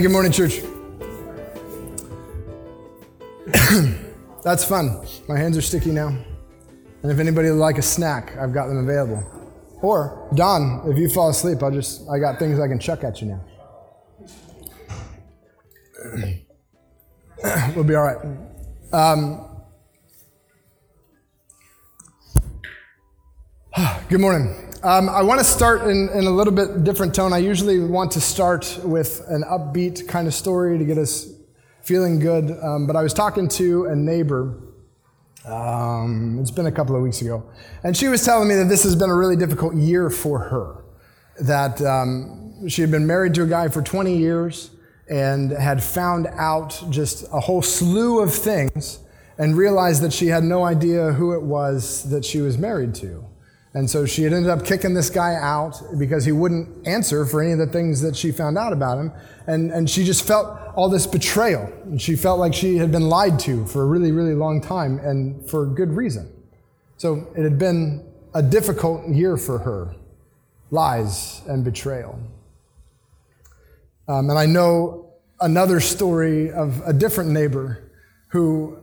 Hey, good morning, church. That's fun. My hands are sticky now. And if anybody would like a snack, I've got them available. Or, Don, if you fall asleep, I'll just, I got things I can chuck at you now. we'll be all right. Um, good morning. Um, I want to start in, in, a little bit different tone. I usually want to start with an upbeat kind of story to get us feeling good. Um, but I was talking to a neighbor. Um, it's been a couple of weeks ago. And she was telling me that this has been a really difficult year for her. That um, she had been married to a guy for 20 years and had found out just a whole slew of things and realized that she had no idea who it was that she was married to. And so she had ended up kicking this guy out because he wouldn't answer for any of the things that she found out about him. And, and she just felt all this betrayal. And she felt like she had been lied to for a really, really long time and for good reason. So it had been a difficult year for her lies and betrayal. Um, and I know another story of a different neighbor who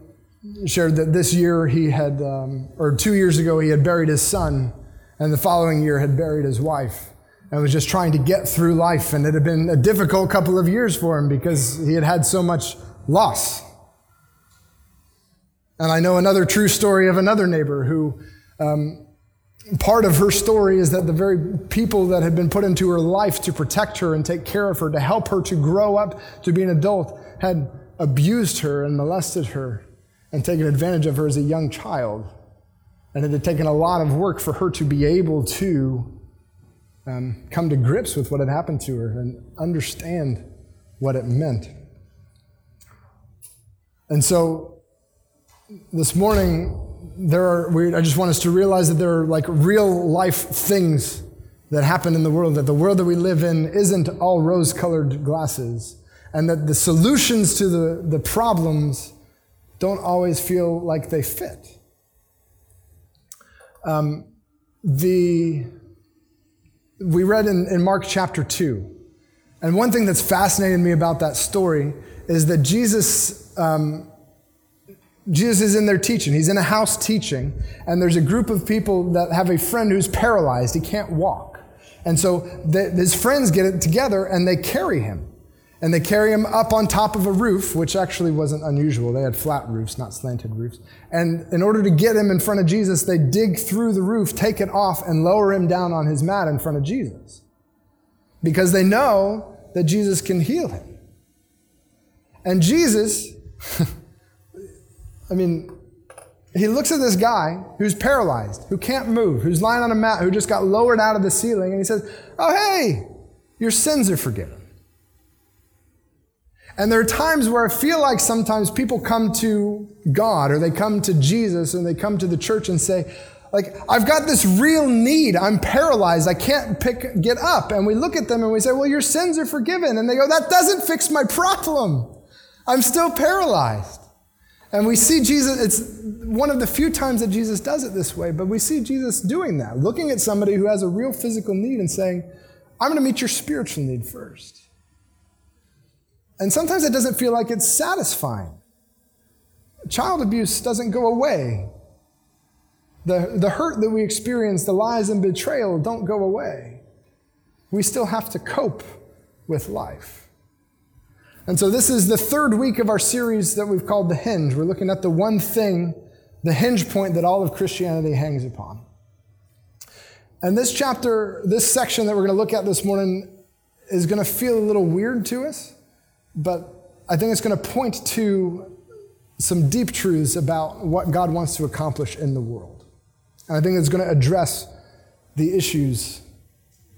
shared that this year he had, um, or two years ago, he had buried his son, and the following year had buried his wife, and was just trying to get through life. And it had been a difficult couple of years for him because he had had so much loss. And I know another true story of another neighbor who, um, part of her story is that the very people that had been put into her life to protect her and take care of her, to help her to grow up to be an adult, had abused her and molested her and taken advantage of her as a young child. And it had taken a lot of work for her to be able to um, come to grips with what had happened to her and understand what it meant. And so this morning, there are, we, I just want us to realize that there are like real life things that happen in the world, that the world that we live in isn't all rose colored glasses, and that the solutions to the, the problems don't always feel like they fit. Um, the, we read in, in Mark chapter 2, and one thing that's fascinated me about that story is that Jesus, um, Jesus is in there teaching. He's in a house teaching, and there's a group of people that have a friend who's paralyzed. He can't walk. And so the, his friends get it together and they carry him. And they carry him up on top of a roof, which actually wasn't unusual. They had flat roofs, not slanted roofs. And in order to get him in front of Jesus, they dig through the roof, take it off, and lower him down on his mat in front of Jesus. Because they know that Jesus can heal him. And Jesus, I mean, he looks at this guy who's paralyzed, who can't move, who's lying on a mat, who just got lowered out of the ceiling, and he says, Oh, hey, your sins are forgiven. And there are times where I feel like sometimes people come to God or they come to Jesus and they come to the church and say, like, I've got this real need. I'm paralyzed. I can't pick, get up. And we look at them and we say, well, your sins are forgiven. And they go, that doesn't fix my problem. I'm still paralyzed. And we see Jesus, it's one of the few times that Jesus does it this way, but we see Jesus doing that, looking at somebody who has a real physical need and saying, I'm going to meet your spiritual need first. And sometimes it doesn't feel like it's satisfying. Child abuse doesn't go away. The, the hurt that we experience, the lies and betrayal don't go away. We still have to cope with life. And so, this is the third week of our series that we've called The Hinge. We're looking at the one thing, the hinge point that all of Christianity hangs upon. And this chapter, this section that we're going to look at this morning, is going to feel a little weird to us but I think it's going to point to some deep truths about what God wants to accomplish in the world. And I think it's going to address the issues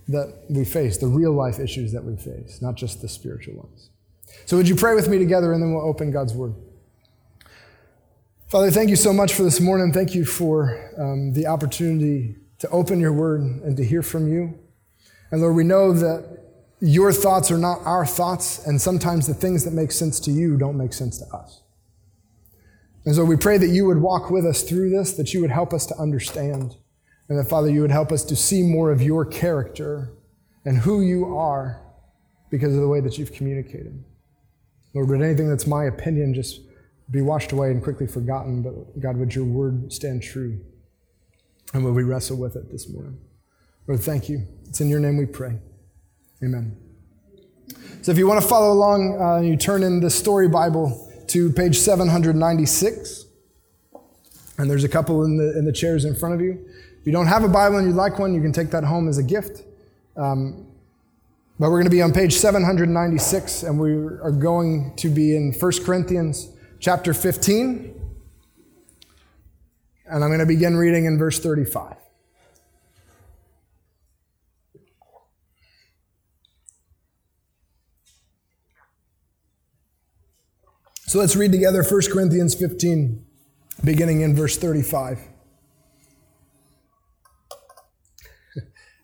that we face, the real life issues that we face, not just the spiritual ones. So, would you pray with me together and then we'll open God's Word? Father, thank you so much for this morning. Thank you for um, the opportunity to open your Word and to hear from you. And Lord, we know that your thoughts are not our thoughts, and sometimes the things that make sense to you don't make sense to us. And so we pray that you would walk with us through this, that you would help us to understand, and that, Father, you would help us to see more of your character and who you are because of the way that you've communicated. Lord, would anything that's my opinion just be washed away and quickly forgotten, but God, would your word stand true? And will we wrestle with it this morning? Lord, thank you. It's in your name we pray. Amen. So if you want to follow along, uh, you turn in the Story Bible to page 796. And there's a couple in the, in the chairs in front of you. If you don't have a Bible and you'd like one, you can take that home as a gift. Um, but we're going to be on page 796, and we are going to be in 1 Corinthians chapter 15. And I'm going to begin reading in verse 35. So let's read together 1 Corinthians 15, beginning in verse 35.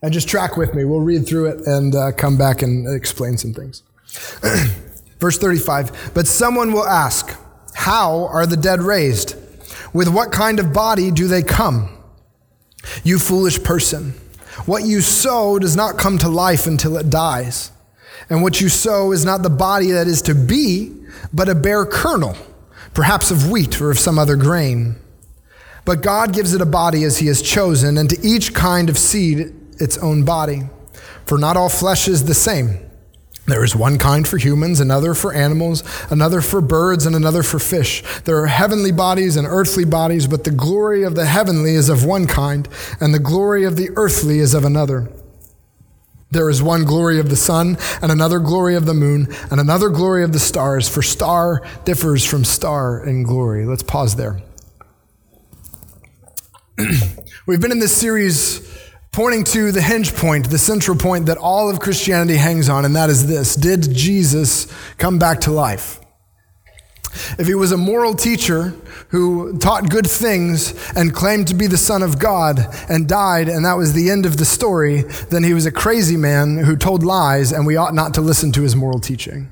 and just track with me. We'll read through it and uh, come back and explain some things. verse 35 But someone will ask, How are the dead raised? With what kind of body do they come? You foolish person. What you sow does not come to life until it dies. And what you sow is not the body that is to be but a bare kernel, perhaps of wheat or of some other grain. But God gives it a body as He has chosen, and to each kind of seed its own body. For not all flesh is the same. There is one kind for humans, another for animals, another for birds, and another for fish. There are heavenly bodies and earthly bodies, but the glory of the heavenly is of one kind, and the glory of the earthly is of another. There is one glory of the sun, and another glory of the moon, and another glory of the stars, for star differs from star in glory. Let's pause there. We've been in this series pointing to the hinge point, the central point that all of Christianity hangs on, and that is this Did Jesus come back to life? If he was a moral teacher who taught good things and claimed to be the Son of God and died, and that was the end of the story, then he was a crazy man who told lies, and we ought not to listen to his moral teaching.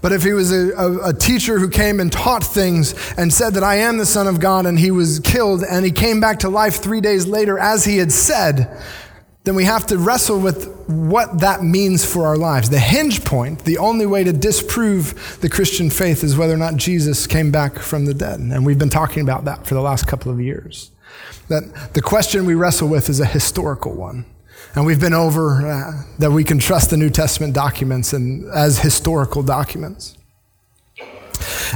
But if he was a, a, a, teacher who came and taught things and said that I am the Son of God and he was killed and he came back to life three days later as he had said, then we have to wrestle with what that means for our lives. The hinge point, the only way to disprove the Christian faith is whether or not Jesus came back from the dead. And we've been talking about that for the last couple of years. That the question we wrestle with is a historical one. And we've been over uh, that we can trust the New Testament documents and as historical documents.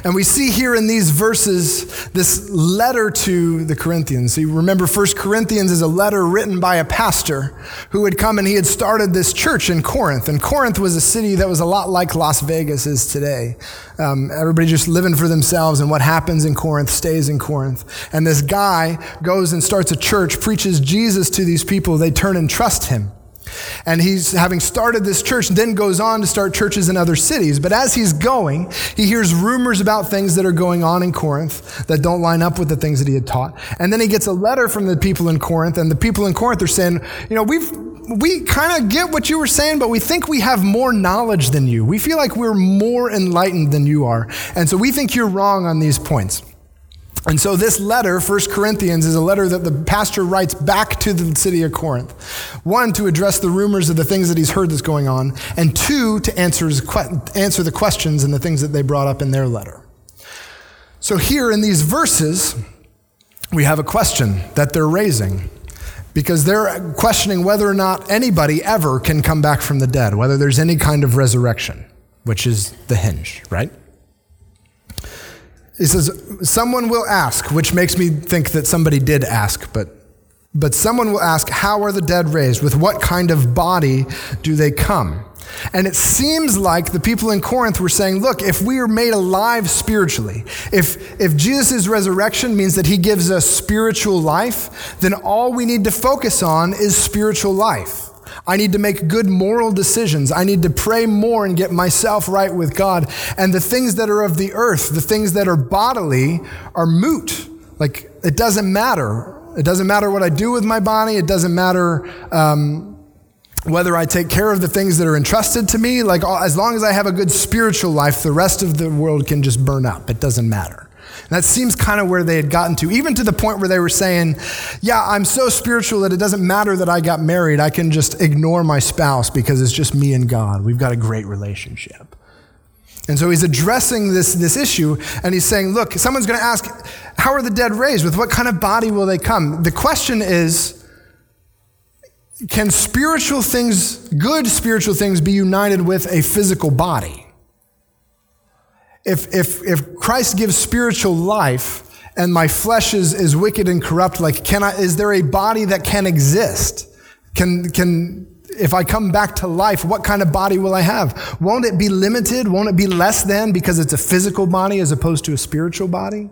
And we see here in these verses this letter to the Corinthians. you remember, First Corinthians is a letter written by a pastor who had come and he had started this church in Corinth. And Corinth was a city that was a lot like Las Vegas is today. Um, everybody just living for themselves, and what happens in Corinth stays in Corinth. And this guy goes and starts a church, preaches Jesus to these people. They turn and trust him. And he's having started this church then goes on to start churches in other cities. But as he's going, he hears rumors about things that are going on in Corinth that don't line up with the things that he had taught. And then he gets a letter from the people in Corinth, and the people in Corinth are saying, you know, we've we kind of get what you were saying, but we think we have more knowledge than you. We feel like we're more enlightened than you are. And so we think you're wrong on these points. And so this letter, 1 Corinthians, is a letter that the pastor writes back to the city of Corinth. One, to address the rumors of the things that he's heard that's going on, and two, to answer, his, answer the questions and the things that they brought up in their letter. So here in these verses, we have a question that they're raising because they're questioning whether or not anybody ever can come back from the dead, whether there's any kind of resurrection, which is the hinge, right? He says, Someone will ask, which makes me think that somebody did ask, but, but someone will ask, How are the dead raised? With what kind of body do they come? And it seems like the people in Corinth were saying, look, if we are made alive spiritually, if, if Jesus' resurrection means that he gives us spiritual life, then all we need to focus on is spiritual life. I need to make good moral decisions. I need to pray more and get myself right with God. And the things that are of the earth, the things that are bodily, are moot. Like, it doesn't matter. It doesn't matter what I do with my body. It doesn't matter um, whether I take care of the things that are entrusted to me. Like, as long as I have a good spiritual life, the rest of the world can just burn up. It doesn't matter. That seems kind of where they had gotten to, even to the point where they were saying, Yeah, I'm so spiritual that it doesn't matter that I got married. I can just ignore my spouse because it's just me and God. We've got a great relationship. And so he's addressing this, this issue and he's saying, look, someone's going to ask, how are the dead raised? With what kind of body will they come? The question is, can spiritual things, good spiritual things, be united with a physical body? If, if, if Christ gives spiritual life and my flesh is, is wicked and corrupt, like, can I, is there a body that can exist? Can, can, if I come back to life, what kind of body will I have? Won't it be limited? Won't it be less than because it's a physical body as opposed to a spiritual body?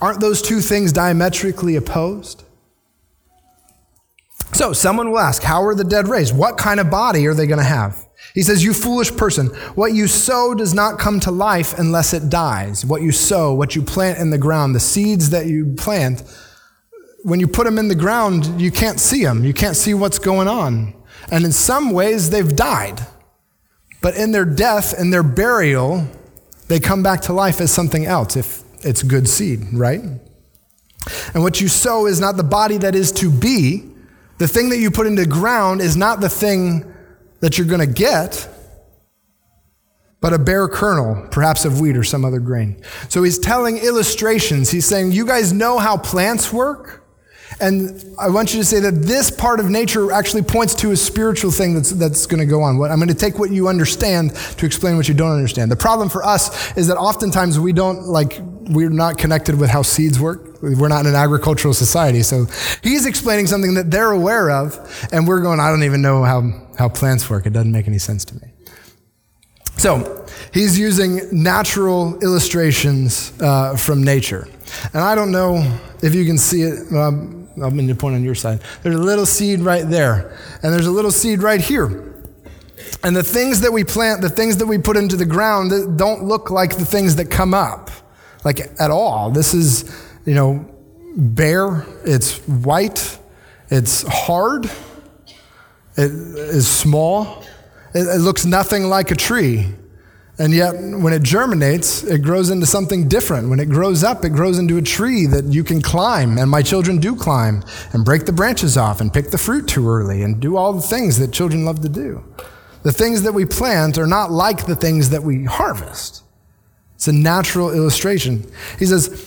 Aren't those two things diametrically opposed? So, someone will ask, How are the dead raised? What kind of body are they going to have? He says, You foolish person, what you sow does not come to life unless it dies. What you sow, what you plant in the ground, the seeds that you plant, when you put them in the ground, you can't see them. You can't see what's going on. And in some ways, they've died. But in their death and their burial, they come back to life as something else if it's good seed, right? And what you sow is not the body that is to be. The thing that you put into ground is not the thing that you're going to get, but a bare kernel, perhaps of wheat or some other grain. So he's telling illustrations. He's saying, You guys know how plants work? And I want you to say that this part of nature actually points to a spiritual thing that's, that's going to go on. I'm going to take what you understand to explain what you don't understand. The problem for us is that oftentimes we don't, like, we're not connected with how seeds work. We're not in an agricultural society. So he's explaining something that they're aware of, and we're going, I don't even know how, how plants work. It doesn't make any sense to me. So he's using natural illustrations uh, from nature. And I don't know if you can see it. Um, I'm going to point on your side. There's a little seed right there, and there's a little seed right here. And the things that we plant, the things that we put into the ground, don't look like the things that come up, like at all. This is, you know, bare, it's white, it's hard, it is small, it, it looks nothing like a tree. And yet, when it germinates, it grows into something different. When it grows up, it grows into a tree that you can climb, and my children do climb, and break the branches off, and pick the fruit too early, and do all the things that children love to do. The things that we plant are not like the things that we harvest. It's a natural illustration. He says,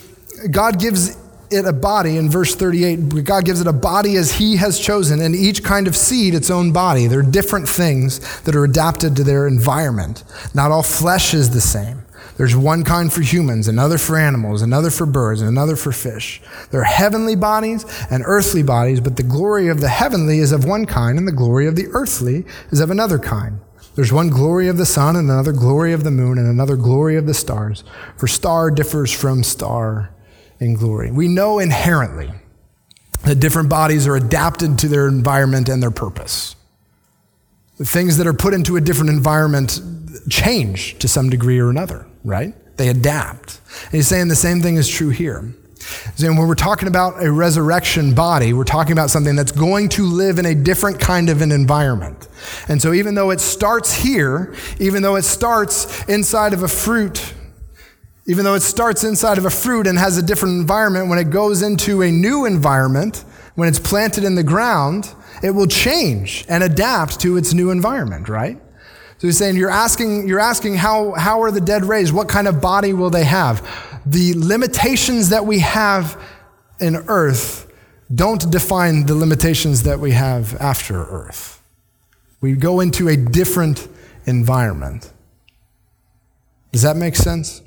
God gives it a body in verse 38. God gives it a body as He has chosen, and each kind of seed its own body. There are different things that are adapted to their environment. Not all flesh is the same. There's one kind for humans, another for animals, another for birds, and another for fish. There are heavenly bodies and earthly bodies, but the glory of the heavenly is of one kind, and the glory of the earthly is of another kind. There's one glory of the sun, and another glory of the moon, and another glory of the stars. For star differs from star in glory. We know inherently that different bodies are adapted to their environment and their purpose. The things that are put into a different environment change to some degree or another, right? They adapt. And he's saying the same thing is true here. And when we're talking about a resurrection body, we're talking about something that's going to live in a different kind of an environment. And so even though it starts here, even though it starts inside of a fruit even though it starts inside of a fruit and has a different environment, when it goes into a new environment, when it's planted in the ground, it will change and adapt to its new environment, right? So he's saying, you're asking, you're asking how, how are the dead raised? What kind of body will they have? The limitations that we have in earth don't define the limitations that we have after earth. We go into a different environment. Does that make sense?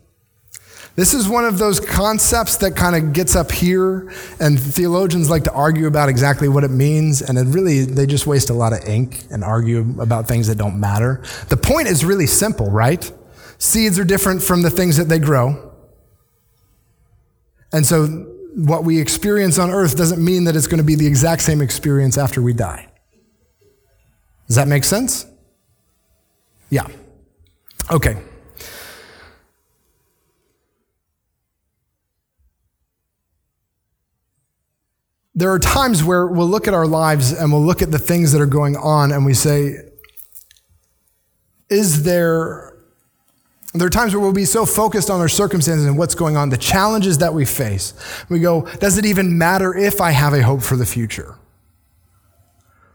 This is one of those concepts that kind of gets up here, and theologians like to argue about exactly what it means, and it really, they just waste a lot of ink and argue about things that don't matter. The point is really simple, right? Seeds are different from the things that they grow. And so, what we experience on earth doesn't mean that it's going to be the exact same experience after we die. Does that make sense? Yeah. Okay. There are times where we'll look at our lives and we'll look at the things that are going on and we say, is there, there are times where we'll be so focused on our circumstances and what's going on, the challenges that we face. We go, does it even matter if I have a hope for the future?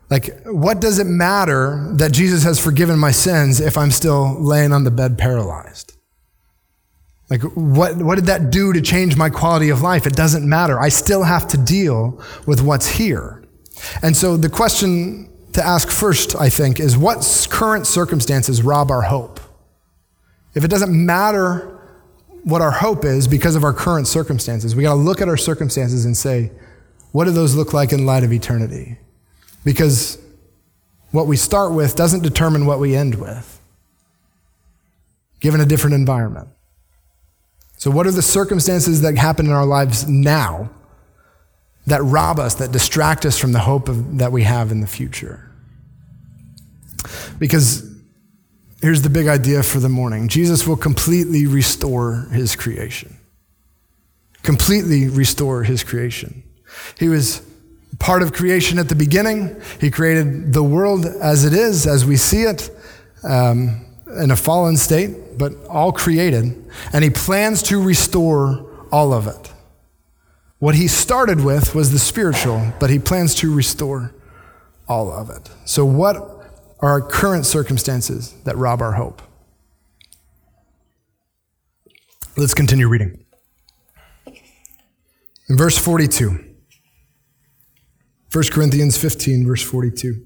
Like, what does it matter that Jesus has forgiven my sins if I'm still laying on the bed paralyzed? Like, what, what did that do to change my quality of life? It doesn't matter. I still have to deal with what's here. And so the question to ask first, I think, is what current circumstances rob our hope? If it doesn't matter what our hope is because of our current circumstances, we got to look at our circumstances and say, what do those look like in light of eternity? Because what we start with doesn't determine what we end with, given a different environment. So, what are the circumstances that happen in our lives now that rob us, that distract us from the hope of, that we have in the future? Because here's the big idea for the morning Jesus will completely restore his creation. Completely restore his creation. He was part of creation at the beginning. He created the world as it is, as we see it. Um, in a fallen state, but all created, and he plans to restore all of it. What he started with was the spiritual, but he plans to restore all of it. So, what are our current circumstances that rob our hope? Let's continue reading. In verse 42, 1 Corinthians 15, verse 42.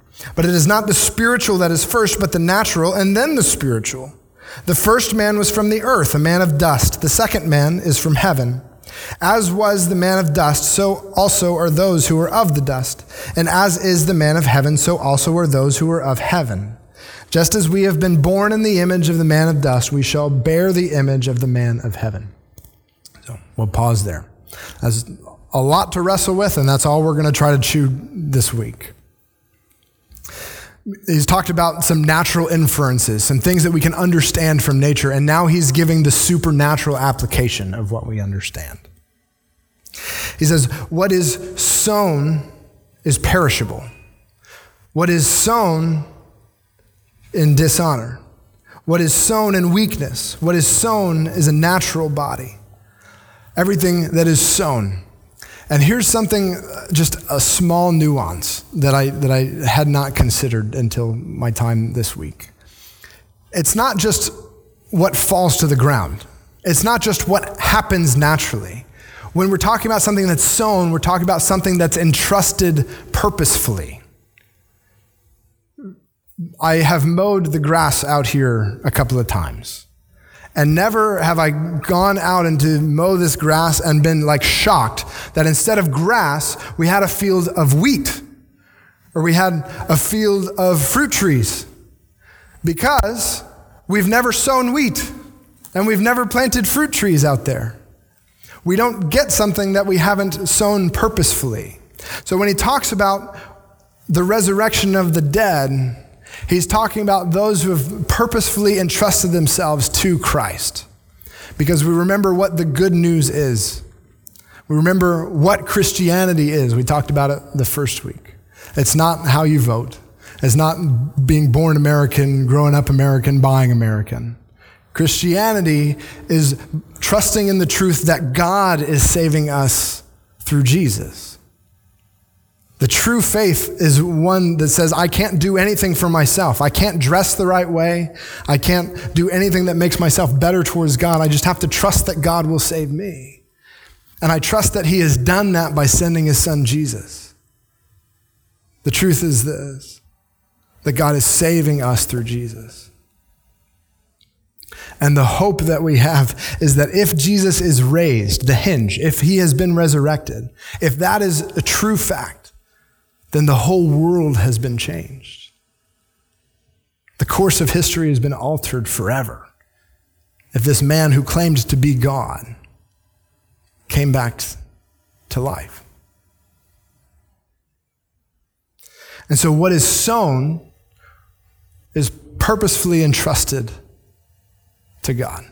But it is not the spiritual that is first, but the natural, and then the spiritual. The first man was from the earth, a man of dust. The second man is from heaven. As was the man of dust, so also are those who are of the dust. And as is the man of heaven, so also are those who are of heaven. Just as we have been born in the image of the man of dust, we shall bear the image of the man of heaven. So we'll pause there. That's a lot to wrestle with, and that's all we're going to try to chew this week he's talked about some natural inferences, some things that we can understand from nature, and now he's giving the supernatural application of what we understand. He says, What is sown is perishable. What is sown in dishonor. What is sown in weakness. What is sown is a natural body. Everything that is sown and here's something, uh, just a small nuance that I, that I had not considered until my time this week. It's not just what falls to the ground, it's not just what happens naturally. When we're talking about something that's sown, we're talking about something that's entrusted purposefully. I have mowed the grass out here a couple of times. And never have I gone out and to mow this grass and been like shocked that instead of grass, we had a field of wheat or we had a field of fruit trees because we've never sown wheat and we've never planted fruit trees out there. We don't get something that we haven't sown purposefully. So when he talks about the resurrection of the dead, He's talking about those who have purposefully entrusted themselves to Christ. Because we remember what the good news is. We remember what Christianity is. We talked about it the first week. It's not how you vote. It's not being born American, growing up American, buying American. Christianity is trusting in the truth that God is saving us through Jesus. The true faith is one that says, I can't do anything for myself. I can't dress the right way. I can't do anything that makes myself better towards God. I just have to trust that God will save me. And I trust that He has done that by sending His Son Jesus. The truth is this that God is saving us through Jesus. And the hope that we have is that if Jesus is raised, the hinge, if he has been resurrected, if that is a true fact, then the whole world has been changed. The course of history has been altered forever. If this man who claimed to be God came back to life. And so what is sown is purposefully entrusted to God.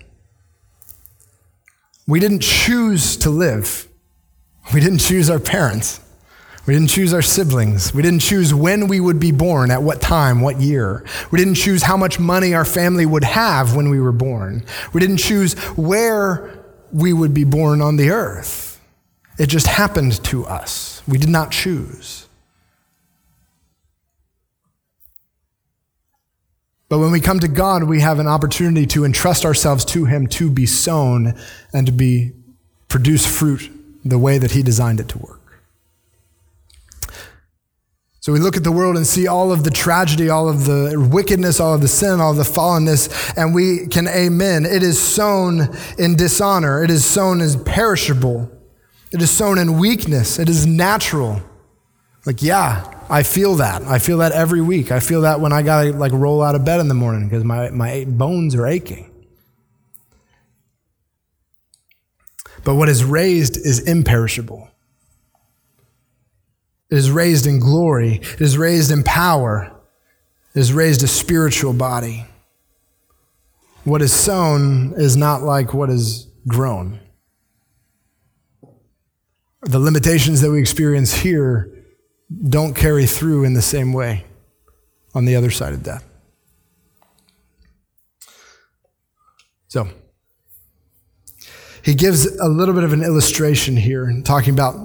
We didn't choose to live. We didn't choose our parents. We didn't choose our siblings. We didn't choose when we would be born, at what time, what year. We didn't choose how much money our family would have when we were born. We didn't choose where we would be born on the earth. It just happened to us. We did not choose. But when we come to God, we have an opportunity to entrust ourselves to Him to be sown and to be produce fruit the way that He designed it to work. So we look at the world and see all of the tragedy, all of the wickedness, all of the sin, all of the fallenness, and we can amen. It is sown in dishonor. It is sown as perishable. It is sown in weakness. It is natural. Like, yeah, I feel that. I feel that every week. I feel that when I gotta like roll out of bed in the morning because my, my bones are aching. But what is raised is imperishable. It is raised in glory. It is raised in power. It is raised a spiritual body. What is sown is not like what is grown. The limitations that we experience here don't carry through in the same way on the other side of death. So, he gives a little bit of an illustration here, talking about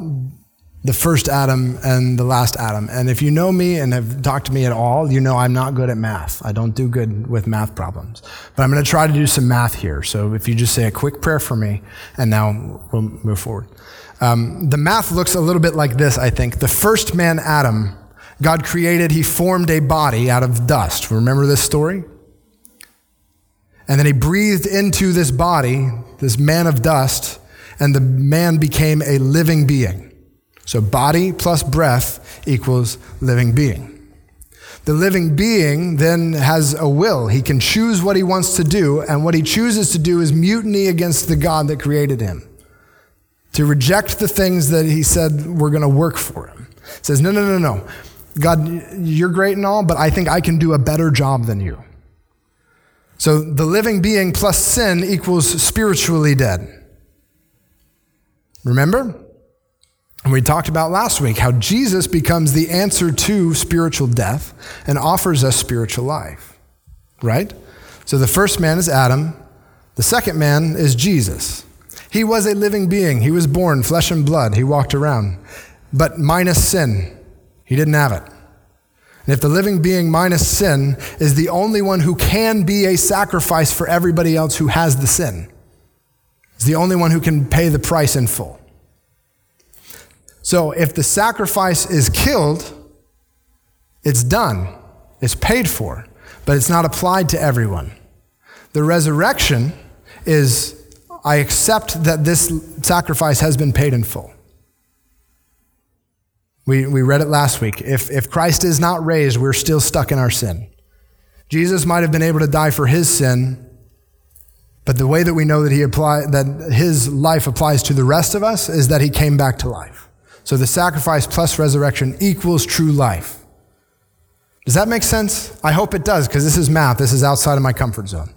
the first Adam and the last Adam. And if you know me and have talked to me at all, you know I'm not good at math. I don't do good with math problems. But I'm going to try to do some math here. So if you just say a quick prayer for me, and now we'll move forward. Um, the math looks a little bit like this, I think. The first man, Adam, God created, he formed a body out of dust. Remember this story? And then he breathed into this body, this man of dust, and the man became a living being. So body plus breath equals living being. The living being then has a will. He can choose what he wants to do, and what he chooses to do is mutiny against the God that created him. To reject the things that he said were going to work for him. He says, No, no, no, no. God, you're great and all, but I think I can do a better job than you. So the living being plus sin equals spiritually dead. Remember? And we talked about last week how Jesus becomes the answer to spiritual death and offers us spiritual life. Right? So the first man is Adam, the second man is Jesus. He was a living being. He was born flesh and blood. He walked around, but minus sin. He didn't have it. And if the living being minus sin is the only one who can be a sacrifice for everybody else who has the sin, is the only one who can pay the price in full. So if the sacrifice is killed, it's done, it's paid for, but it's not applied to everyone. The resurrection is I accept that this sacrifice has been paid in full. We, we read it last week. If, if Christ is not raised, we're still stuck in our sin. Jesus might have been able to die for his sin, but the way that we know that, he apply, that his life applies to the rest of us is that he came back to life. So the sacrifice plus resurrection equals true life. Does that make sense? I hope it does, because this is math. This is outside of my comfort zone.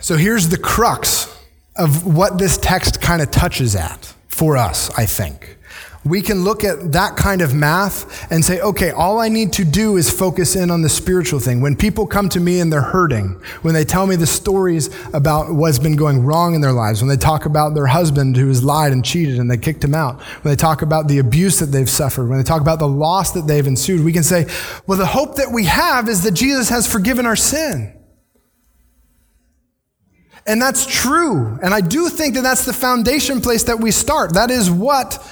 So here's the crux of what this text kind of touches at for us, I think we can look at that kind of math and say, okay, all I need to do is focus in on the spiritual thing. When people come to me and they're hurting, when they tell me the stories about what's been going wrong in their lives, when they talk about their husband who has lied and cheated and they kicked him out, when they talk about the abuse that they've suffered, when they talk about the loss that they've ensued, we can say, well, the hope that we have is that Jesus has forgiven our sin. And that's true. And I do think that that's the foundation place that we start. That is what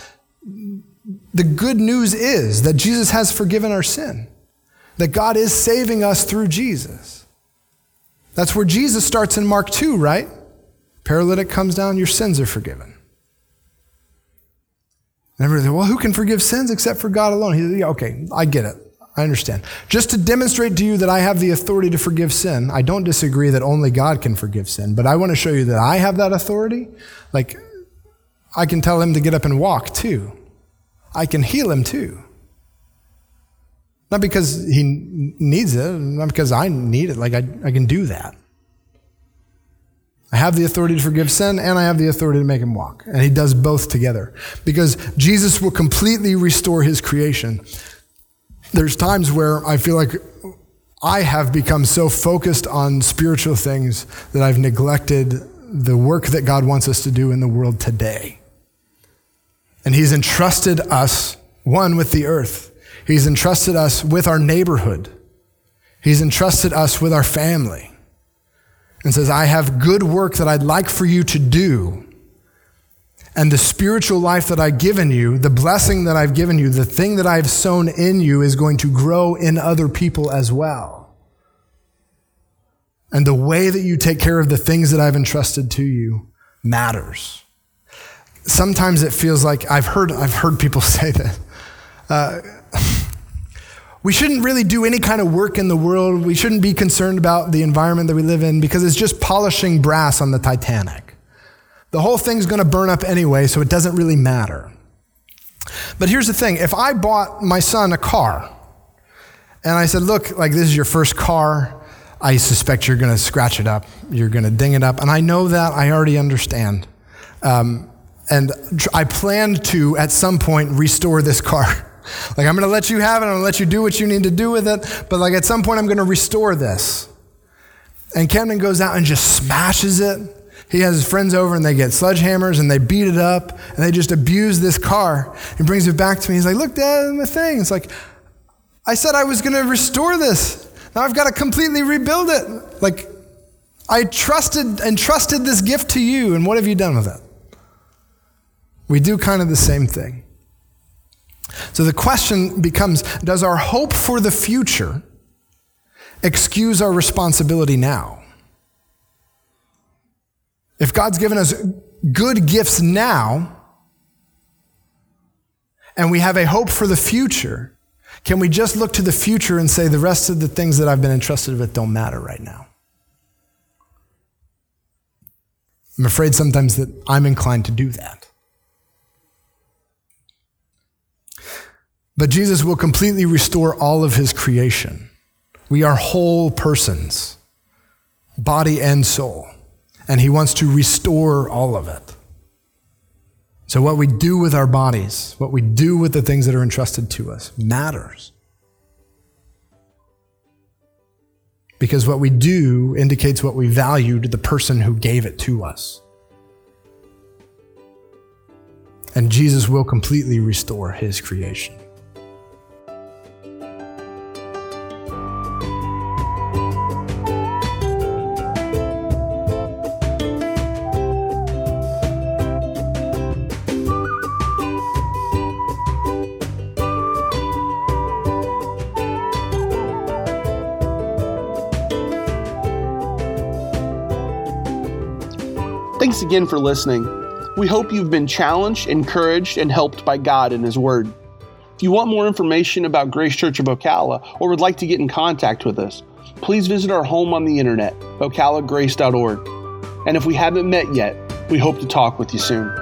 the good news is that Jesus has forgiven our sin, that God is saving us through Jesus. That's where Jesus starts in Mark 2, right? Paralytic comes down, your sins are forgiven. And everybody, well, who can forgive sins except for God alone? He, yeah, okay, I get it. I understand. Just to demonstrate to you that I have the authority to forgive sin, I don't disagree that only God can forgive sin, but I want to show you that I have that authority. Like, I can tell him to get up and walk too. I can heal him too. Not because he needs it, not because I need it. Like, I, I can do that. I have the authority to forgive sin and I have the authority to make him walk. And he does both together because Jesus will completely restore his creation. There's times where I feel like I have become so focused on spiritual things that I've neglected the work that God wants us to do in the world today. And he's entrusted us, one, with the earth. He's entrusted us with our neighborhood. He's entrusted us with our family and says, I have good work that I'd like for you to do. And the spiritual life that I've given you, the blessing that I've given you, the thing that I've sown in you is going to grow in other people as well. And the way that you take care of the things that I've entrusted to you matters. Sometimes it feels like I've heard, I've heard people say that. Uh, we shouldn't really do any kind of work in the world. We shouldn't be concerned about the environment that we live in because it's just polishing brass on the Titanic. The whole thing's going to burn up anyway, so it doesn't really matter. But here's the thing if I bought my son a car and I said, Look, like this is your first car, I suspect you're going to scratch it up, you're going to ding it up. And I know that, I already understand. Um, and I plan to, at some point, restore this car. Like, I'm going to let you have it. I'm going to let you do what you need to do with it. But, like, at some point, I'm going to restore this. And Camden goes out and just smashes it. He has his friends over and they get sledgehammers and they beat it up and they just abuse this car. He brings it back to me. He's like, Look, Dad, my thing. It's like, I said I was going to restore this. Now I've got to completely rebuild it. Like, I trusted and trusted this gift to you, and what have you done with it? We do kind of the same thing. So the question becomes Does our hope for the future excuse our responsibility now? If God's given us good gifts now, and we have a hope for the future, can we just look to the future and say the rest of the things that I've been entrusted with don't matter right now? I'm afraid sometimes that I'm inclined to do that. But Jesus will completely restore all of his creation. We are whole persons, body and soul, and he wants to restore all of it. So, what we do with our bodies, what we do with the things that are entrusted to us, matters. Because what we do indicates what we value to the person who gave it to us. And Jesus will completely restore his creation. Again for listening. We hope you've been challenged, encouraged, and helped by God and His Word. If you want more information about Grace Church of Ocala or would like to get in contact with us, please visit our home on the internet, ocalagrace.org. And if we haven't met yet, we hope to talk with you soon.